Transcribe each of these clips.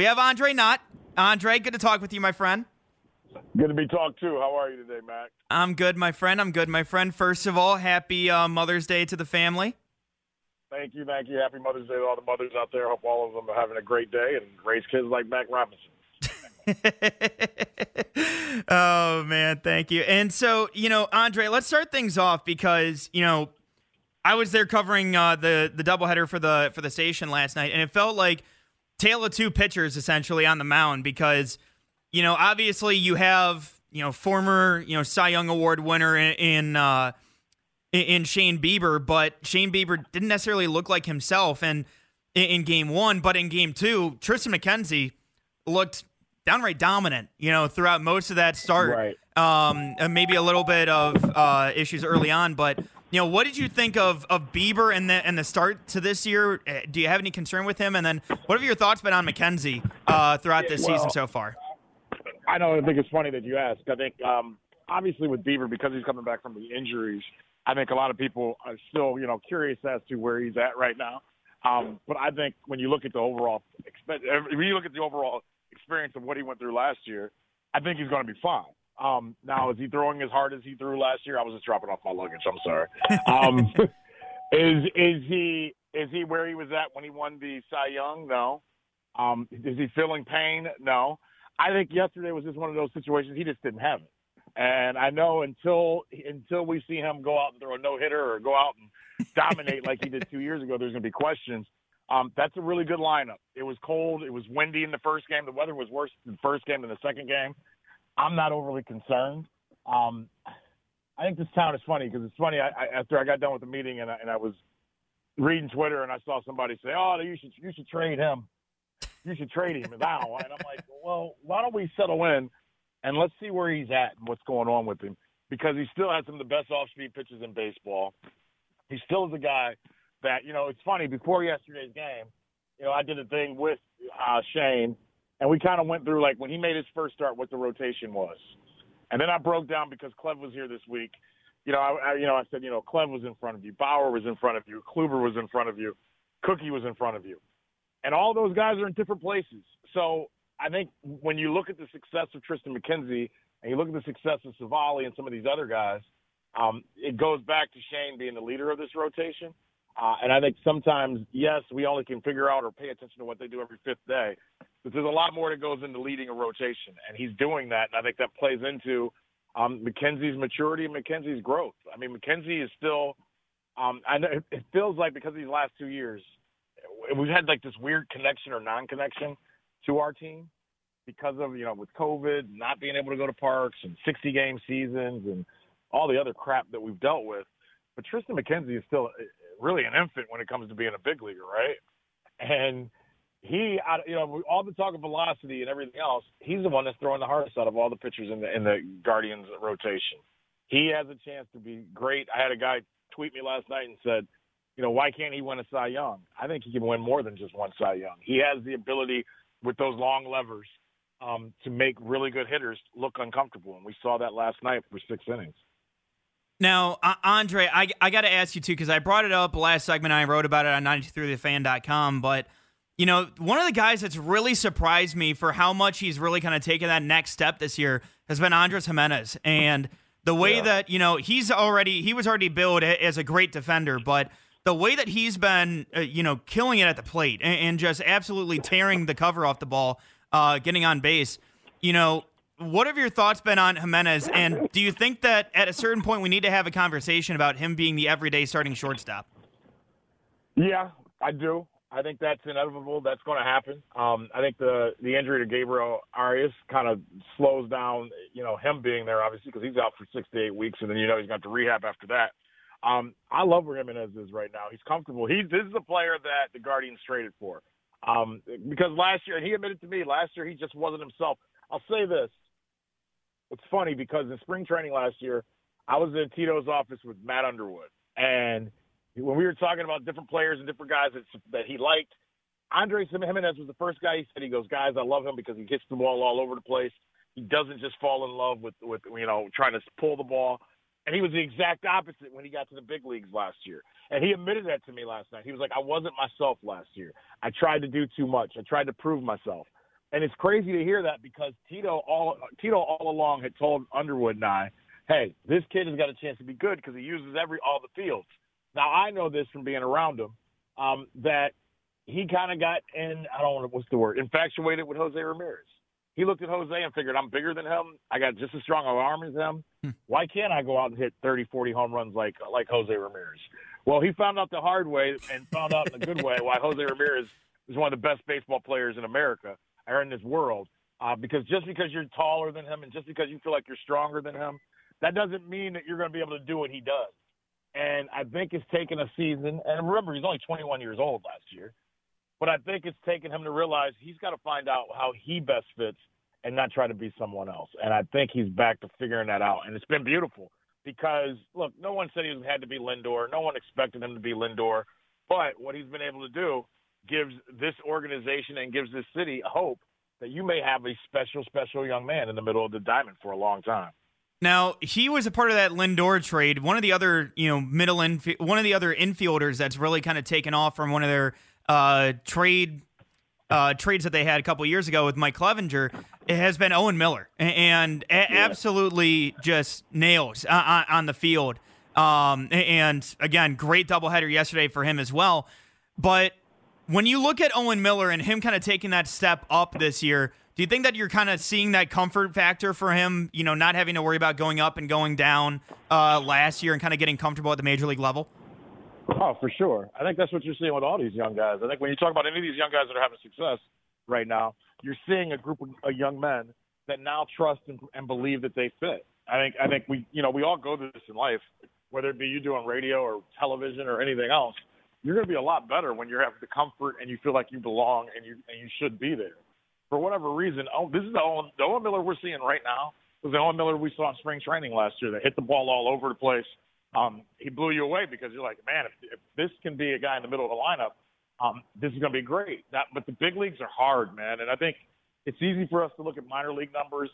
We have Andre Knott. Andre, good to talk with you, my friend. Good to be talked to. How are you today, Mac? I'm good, my friend. I'm good, my friend. First of all, happy uh, Mother's Day to the family. Thank you, thank you. Happy Mother's Day to all the mothers out there. Hope all of them are having a great day and raise kids like Mac Robinson. oh man, thank you. And so, you know, Andre, let's start things off because you know, I was there covering uh, the the doubleheader for the for the station last night, and it felt like tale of two pitchers essentially on the mound because you know, obviously you have you know former you know Cy Young Award winner in. in uh, in Shane Bieber, but Shane Bieber didn't necessarily look like himself and in, in game one, but in game two, Triston McKenzie looked downright dominant, you know, throughout most of that start. Right. Um, and maybe a little bit of uh, issues early on, but you know, what did you think of of Bieber and the and the start to this year? Uh, Do you have any concern with him? And then, what have your thoughts been on McKenzie uh, throughout this Well, season so far? I know. I think it's funny that you ask. I think um, obviously with Bieber because he's coming back from the injuries, I think a lot of people are still you know curious as to where he's at right now. Um, but I think when you look at the overall, expe- when you look at the overall experience of what he went through last year, I think he's going to be fine. Um, now, is he throwing as hard as he threw last year? I was just dropping off my luggage. I'm sorry. Um, is is he is he where he was at when he won the Cy Young? No. Um, is he feeling pain? No. I think yesterday was just one of those situations he just didn't have it. And I know until until we see him go out and throw a no hitter or go out and dominate like he did two years ago, there's going to be questions. Um, that's a really good lineup. It was cold. It was windy in the first game. The weather was worse in the first game than the second game. I'm not overly concerned. Um, I think this town is funny because it's funny. I, I, after I got done with the meeting and I, and I was reading Twitter and I saw somebody say, "Oh, you should you should trade him. You should trade him now." And I'm like, "Well, why don't we settle in and let's see where he's at and what's going on with him because he still has some of the best off-speed pitches in baseball. He still is a guy that you know. It's funny before yesterday's game, you know, I did a thing with uh, Shane, and we kind of went through like when he made his first start, what the rotation was, and then I broke down because Clev was here this week. You know, I, I you know I said you know Clev was in front of you, Bauer was in front of you, Kluber was in front of you, Cookie was in front of you, and all those guys are in different places. So I think when you look at the success of Triston McKenzie and you look at the success of Civale and some of these other guys, um, it goes back to Shane being the leader of this rotation. Uh, and I think sometimes, yes, we only can figure out or pay attention to what they do every fifth day, but there's a lot more that goes into leading a rotation, and he's doing that. And I think that plays into um, McKenzie's maturity and McKenzie's growth. I mean, McKenzie is still. Um, I know it- feels like because of these last two years, we've had like this weird connection or non-connection to our team because of you know with COVID, not being able to go to parks and 60 game seasons and all the other crap that we've dealt with. But Triston McKenzie is still really an infant when it comes to being a big leaguer, right? And he, you know, all the talk of velocity and everything else, he's the one that's throwing the hardest out of all the pitchers in the in the Guardians rotation. He has a chance to be great. I had a guy tweet me last night and said, you know, why can't he win a Cy Young? I think he can win more than just one Cy Young. He has the ability with those long levers um, to make really good hitters look uncomfortable, and we saw that last night for six innings. Now, uh, Andre, I, I got to ask you too because I brought it up last segment. I wrote about it on 93thefan.com. But, you know, one of the guys that's really surprised me for how much he's really kind of taken that next step this year has been Andres Gimenez. And the way Yeah. that, you know, he's already, he was already billed as a great defender, but the way that he's been, uh, you know, killing it at the plate and, and just absolutely tearing the cover off the ball, uh, getting on base, you know, what have your thoughts been on Gimenez? And do you think that at a certain point we need to have a conversation about him being the everyday starting shortstop? Yeah, I do. I think that's inevitable. That's going to happen. Um, I think the the injury to Gabriel Arias kind of slows down, you know, him being there obviously because he's out for six to eight weeks, and then you know he's got to rehab after that. Um, I love where Gimenez is right now. He's comfortable. He this is the player that the Guardians traded for. Um, because last year, and he admitted to me last year he just wasn't himself. I'll say this: it's funny because in spring training last year, I was in Tito's office with Matt Underwood, and when we were talking about different players and different guys that, that he liked, Andres Gimenez was the first guy he said, he goes, guys, I love him because he hits the ball all over the place. He doesn't just fall in love with, with you know, trying to pull the ball. And he was the exact opposite when he got to the big leagues last year. And he admitted that to me last night. He was like, I wasn't myself last year. I tried to do too much. I tried to prove myself. And it's crazy to hear that because Tito all Tito all along had told Underwood and I, hey, this kid has got a chance to be good because he uses every all the fields. Now I know this from being around him um, that he kind of got in. I don't know what's the word infatuated with Jose Ramirez. He looked at Jose and figured, I'm bigger than him. I got just as strong of arm as him. Hmm. Why can't I go out and hit 30, 40 home runs like like Jose Ramirez? Well, he found out the hard way and found out in the good way why Jose Ramirez is one of the best baseball players in America or in this world. Uh, because just because you're taller than him and just because you feel like you're stronger than him, that doesn't mean that you're going to be able to do what he does. And I think it's taken a season. And remember, he's only 21 years old last year. But I think it's taken him to realize he's got to find out how he best fits and not try to be someone else. And I think he's back to figuring that out. And it's been beautiful because, look, no one said he had to be Lindor. No one expected him to be Lindor. But what he's been able to do gives this organization and gives this city hope that you may have a special, special young man in the middle of the diamond for a long time. Now he was a part of that Lindor trade. One of the other, you know, middle infi- one of the other infielders that's really kind of taken off from one of their uh, trade uh, trades that they had a couple years ago with Mike Clevinger it has been Owen Miller, and a- yeah. absolutely just nails on, on the field. Um, and again, great doubleheader yesterday for him as well. But when you look at Owen Miller and him kind of taking that step up this year, do you think that you're kind of seeing that comfort factor for him? You know, not having to worry about going up and going down uh, last year and kind of getting comfortable at the major league level. Oh, for sure. I think that's what you're seeing with all these young guys. I think when you talk about any of these young guys that are having success right now, you're seeing a group of young men that now trust and, and believe that they fit. I think I think we you know we all go through this in life, whether it be you doing radio or television or anything else. You're going to be a lot better when you have the comfort and you feel like you belong and you and you should be there for whatever reason, oh, this is the Owen, the Owen Miller we're seeing right now. Was the Owen Miller we saw in spring training last year that hit the ball all over the place. Um, he blew you away because you're like, man, if, if this can be a guy in the middle of the lineup, um, this is going to be great. That, but the big leagues are hard, man, and I think it's easy for us to look at minor league numbers.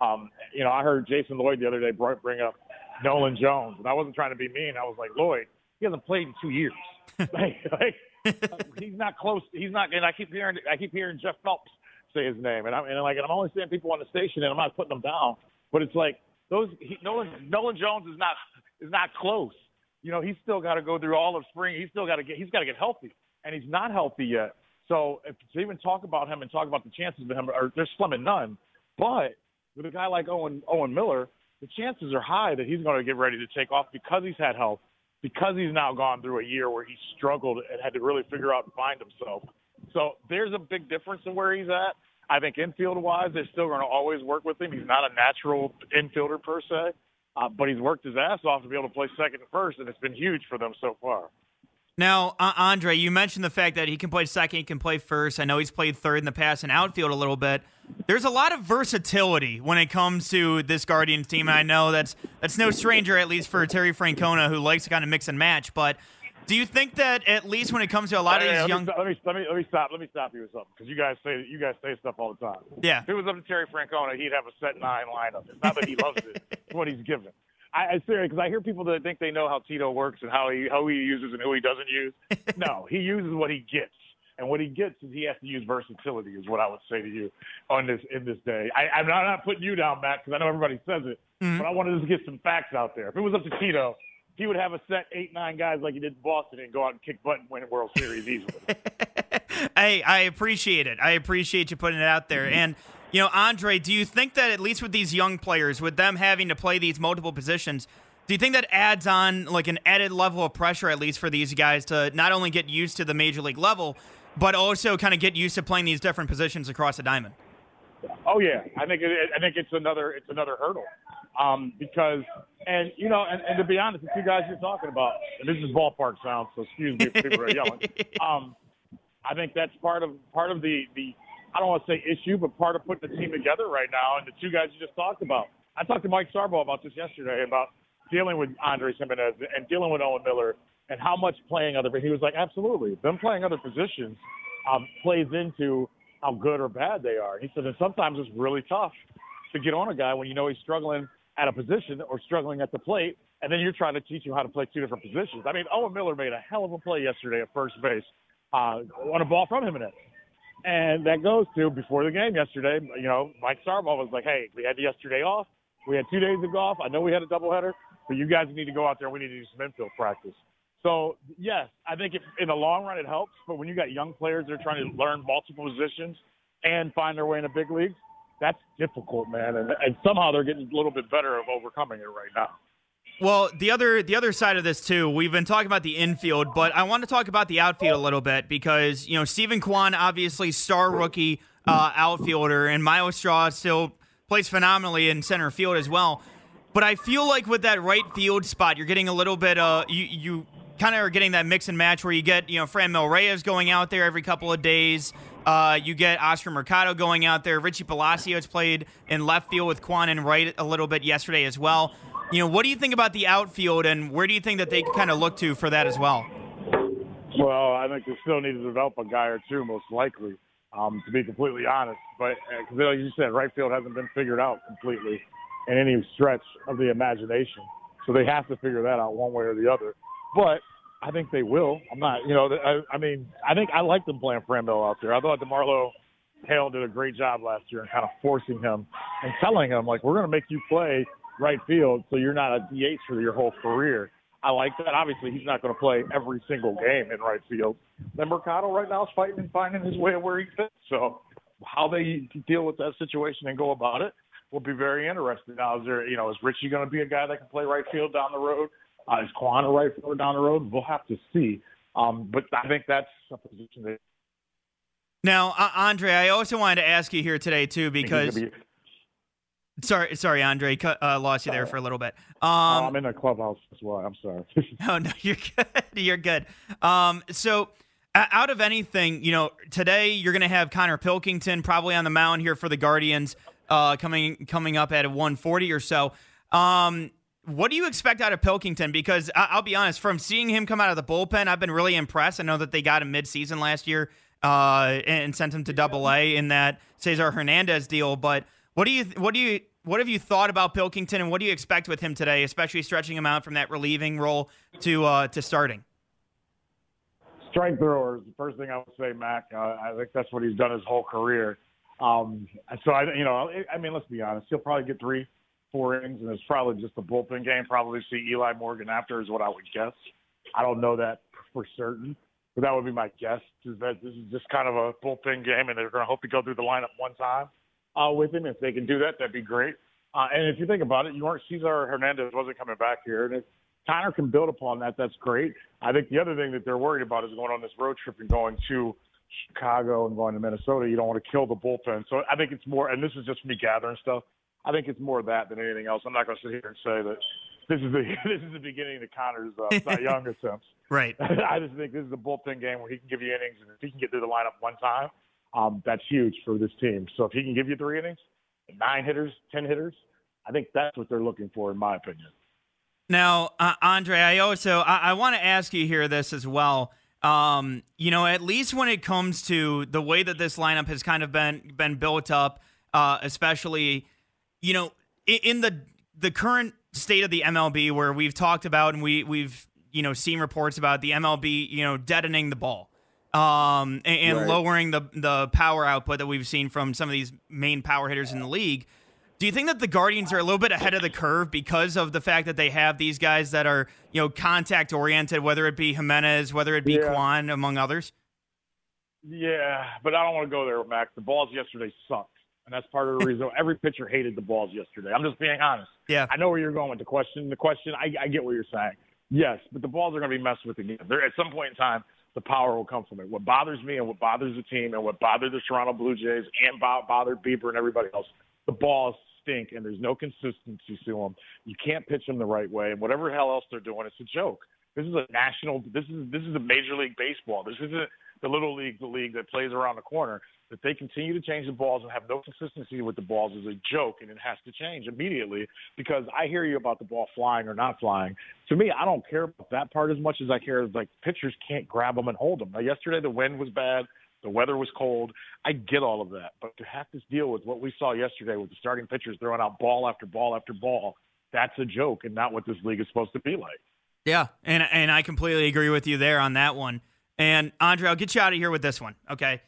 Um, you know, I heard Jason Lloyd the other day bring up Nolan Jones, and I wasn't trying to be mean. I was like, Lloyd, he hasn't played in two years. like, like he's not close. He's not. And I keep hearing, I keep hearing Jeff Phelps say his name, and I'm and like and I'm only saying people on the station, and I'm not putting them down, but it's like those he, Nolan Nolan Jones is not is not close. You know, he's still got to go through all of spring. He's still got to get he's got to get healthy, and he's not healthy yet. So if, to even talk about him and talk about the chances of him, are they're slim and none. But with a guy like Owen Owen Miller, the chances are high that he's going to get ready to take off because he's had health, because he's now gone through a year where he struggled and had to really figure out and find himself. So there's a big difference in where he's at. I think infield wise, they're still going to always work with him. He's not a natural infielder per se, uh, but he's worked his ass off to be able to play second and first, and it's been huge for them so far. Now, uh, Andre, you mentioned the fact that he can play second, he can play first. I know he's played third in the past and outfield a little bit. There's a lot of versatility when it comes to this Guardians team, and I know that's that's no stranger, at least for Terry Francona, who likes to kind of mix and match. But do you think that at least when it comes to a lot hey, of these let young, me, let me let me let me stop let me stop you with something because you guys say you guys say stuff all the time. Yeah. If it was up to Terry Francona, he'd have a set nine lineup. It's not that he loves it; it's what he's given. I, I seriously because I hear people that think they know how Tito works and how he how he uses and who he doesn't use. no, he uses what he gets. And what he gets is he has to use versatility, is what I would say to you on this in this day. I, I'm not, not putting you down, Matt, because I know everybody says it, mm-hmm. but I wanted to get some facts out there. If it was up to Tito, he would have a set eight, nine guys like he did in Boston and go out and kick butt and win a World Series easily. hey, I appreciate it. I appreciate you putting it out there. And, you know, Andre, do you think that at least with these young players, with them having to play these multiple positions, do you think that adds on like an added level of pressure, at least for these guys, to not only get used to the major league level, but also kind of get used to playing these different positions across the diamond? Oh yeah, I think it, I think it's another it's another hurdle um, because and you know and, and to be honest, the two guys you're talking about, and this is ballpark sound, so excuse me if people are yelling. Um, I think that's part of part of the the I don't want to say issue, but part of putting the team together right now. And the two guys you just talked about, I talked to Mike Sarbaugh about this yesterday about dealing with Andres Gimenez and dealing with Owen Miller and how much playing other. He was like, absolutely, them playing other positions um, plays into how good or bad they are. He said, and sometimes it's really tough to get on a guy when you know he's struggling at a position or struggling at the plate, and then you're trying to teach him how to play two different positions. I mean, Owen Miller made a hell of a play yesterday at first base uh, on a ball from Gimenez. And that goes to before the game yesterday. You know, Mike Sarbaugh was like, "Hey, we had yesterday off. We had two days of golf. I know we had a doubleheader, but you guys need to go out there. We need to do some infield practice." So yes, I think in the long run it helps. But when you got young players that are trying to learn multiple positions and find their way in the big leagues, that's difficult, man. And, and somehow they're getting a little bit better of overcoming it right now. Well, the other the other side of this too, we've been talking about the infield, but I want to talk about the outfield a little bit because you know Steven Kwan, obviously star rookie uh, outfielder, and Myles Straw still plays phenomenally in center field as well. But I feel like with that right field spot, you're getting a little bit uh you you kind of are getting that mix and match where you get you know Franmil Reyes going out there every couple of days. Uh, you get Oscar Mercado going out there. Richie Palacios played in left field with Kwan and right a little bit yesterday as well. You know, what do you think about the outfield, and where do you think that they kind of look to for that as well? Well, I think they still need to develop a guy or two, most likely, um, to be completely honest. But because, uh, like you said, right field hasn't been figured out completely in any stretch of the imagination. So they have to figure that out one way or the other. But I think they will. I'm not, you know, I, I mean, I think I like them playing Franmil out there. I thought DeMarlo Hale did a great job last year in kind of forcing him and telling him, like, we're going to make you play right field so you're not a DH for your whole career. I like that. Obviously, he's not going to play every single game in right field. Then Mercado right now is fighting and finding his way where he fits. So how they deal with that situation and go about it will be very interesting. Now, is there, you know, is Richie going to be a guy that can play right field down the road? Uh, is Kwan a right fielder down the road? We'll have to see. Um, but I think that's a position that. Now, uh, Andre, I also wanted to ask you here today too because Sorry, sorry, Andre, uh, lost you there for a little bit. Um, oh, I'm in a clubhouse as well. I'm sorry. oh no, you're good. You're good. Um, so, out of anything, you know, today you're going to have Konnor Pilkington probably on the mound here for the Guardians, uh, coming coming up at a 140 or so. Um, what do you expect out of Pilkington? Because I- will be honest, from seeing him come out of the bullpen, I've been really impressed. I know that they got him midseason last year uh, and sent him to Double A in that Cesar Hernandez deal, but what do you what do you what have you thought about Pilkington, and what do you expect with him today, especially stretching him out from that relieving role to uh, to starting? Strike thrower is the first thing I would say, Mac. Uh, I think that's what he's done his whole career. Um, so I, you know, I mean, let's be honest. He'll probably get three, four innings, and it's probably just a bullpen game. Probably see Eli Morgan after is what I would guess. I don't know that for certain, but that would be my guess. Is that this is just kind of a bullpen game, and they're going to hope to go through the lineup one time uh, with him. If they can do that, that'd be great. Uh, and if you think about it, you weren't Cesar Hernandez wasn't coming back here, and if Konnor can build upon that, that's great. I think the other thing that they're worried about is going on this road trip and going to Chicago and going to Minnesota. You don't want to kill the bullpen, so I think it's more. And this is just me gathering stuff. I think it's more that than anything else. I'm not going to sit here and say that this is the this is the beginning of Konnor's uh, Cy Young attempts. Right. I just think this is a bullpen game where he can give you innings, and if he can get through the lineup one time, um, that's huge for this team. So if he can give you three innings, nine hitters, ten hitters, I think that's what they're looking for, in my opinion. Now, uh, Andre, I also I, I want to ask you here this as well. Um, you know, at least when it comes to the way that this lineup has kind of been been built up, uh, especially, you know, in, in the the current state of the MLB, where we've talked about and we we've you know seen reports about the MLB, you know, deadening the ball um, and, and right. lowering the the power output that we've seen from some of these main power hitters in the league. Do you think that the Guardians are a little bit ahead of the curve because of the fact that they have these guys that are, you know, contact oriented, whether it be Gimenez, whether it be Yeah. Kwan, among others? Yeah, but I don't want to go there, Max. The balls yesterday sucked, and that's part of the reason every pitcher hated the balls yesterday. I'm just being honest. Yeah. I know where you're going with the question. The question, I, I get what you're saying. Yes, but the balls are going to be messed with again. There, at some point in time, the power will come from it. What bothers me and what bothers the team and what bothered the Toronto Blue Jays and bo- bothered Bieber and everybody else, the balls stink and there's no consistency to them. You can't pitch them the right way, and whatever hell else they're doing, it's a joke. This is a national. This is this is a major league baseball. This isn't the little league, the league that plays around the corner. That they continue to change the balls and have no consistency with the balls is a joke, and it has to change immediately. Because I hear you about the ball flying or not flying. To me, I don't care about that part as much as I care like pitchers can't grab them and hold them. Now, yesterday the wind was bad. The weather was cold. I get all of that, but to have to deal with what we saw yesterday with the starting pitchers throwing out ball after ball after ball, that's a joke and not what this league is supposed to be like. Yeah, and and I completely agree with you there on that one. And Andre, I'll get you out of here with this one, okay?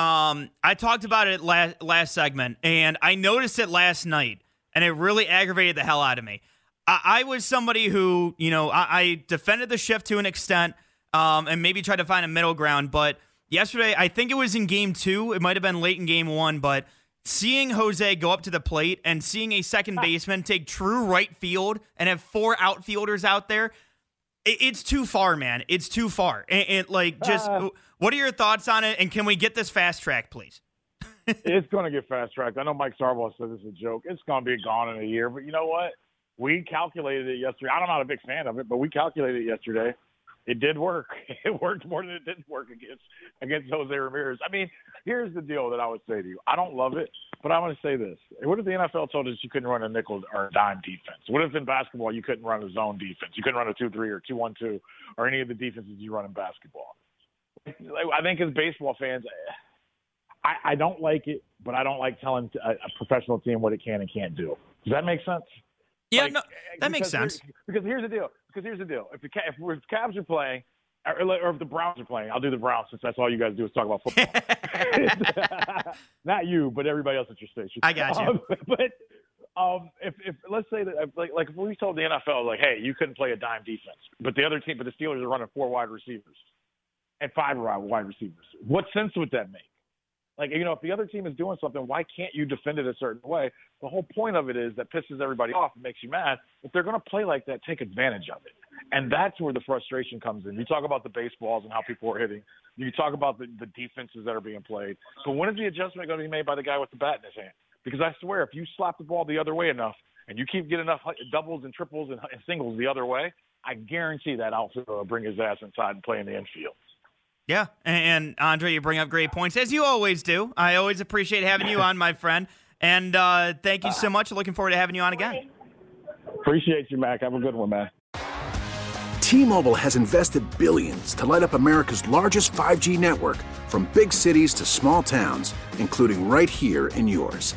Um, I talked about it last last segment, and I noticed it last night, and it really aggravated the hell out of me. I, I was somebody who, you know, I, I defended the shift to an extent, um, and maybe tried to find a middle ground. But yesterday, I think it was in game two. It might have been late in game one, but seeing Jose go up to the plate and seeing a second baseman take true right field and have four outfielders out there, it's too far, man. It's too far. And, and like, just ah. what are your thoughts on it? And can we get this fast track, please? it's going to get fast tracked. I know Mike Sarbaugh said this is a joke. It's going to be gone in a year, but you know what? We calculated it yesterday. I'm not a big fan of it, but we calculated it yesterday. It did work. It worked more than it didn't work against against Jose Ramirez. I mean, here's the deal that I would say to you. I don't love it, but I'm going to say this. What if the NFL told us you couldn't run a nickel or a dime defense? What if in basketball you couldn't run a zone defense? You couldn't run a 2 3 or 2 1 2 or any of the defenses you run in basketball? I think as baseball fans, I, I don't like it, but I don't like telling a, a professional team what it can and can't do. Does that make sense? Yeah, Like, no, that makes sense. because here's the deal. Because here's the deal. If the if, if the Cavs are playing, or, or if the Browns are playing, I'll do the Browns since that's all you guys do is talk about football. Not you, but everybody else at your station. I got you. Um, but um, if, if let's say that if, like like if we told the NFL like, hey, you couldn't play a dime defense, but the other team, but the Steelers are running four wide receivers and five wide receivers, what sense would that make? Like, you know, if the other team is doing something, why can't you defend it a certain way? The whole point of it is that pisses everybody off and makes you mad. If they're going to play like that, take advantage of it. And that's where the frustration comes in. You talk about the baseballs and how people are hitting. You talk about the, the defenses that are being played. But when is the adjustment going to be made by the guy with the bat in his hand? Because I swear, if you slap the ball the other way enough and you keep getting enough doubles and triples and, singles the other way, I guarantee that outfielder will bring his ass inside and play in the infield. Yeah, and, and Andre, you bring up great points as you always do. I always appreciate having you on, my friend. And uh, thank you so much. Looking forward to having you on again. Appreciate you, Mac. Have a good one, man. T-Mobile has invested billions to light up America's largest 5G network from big cities to small towns, including right here in yours.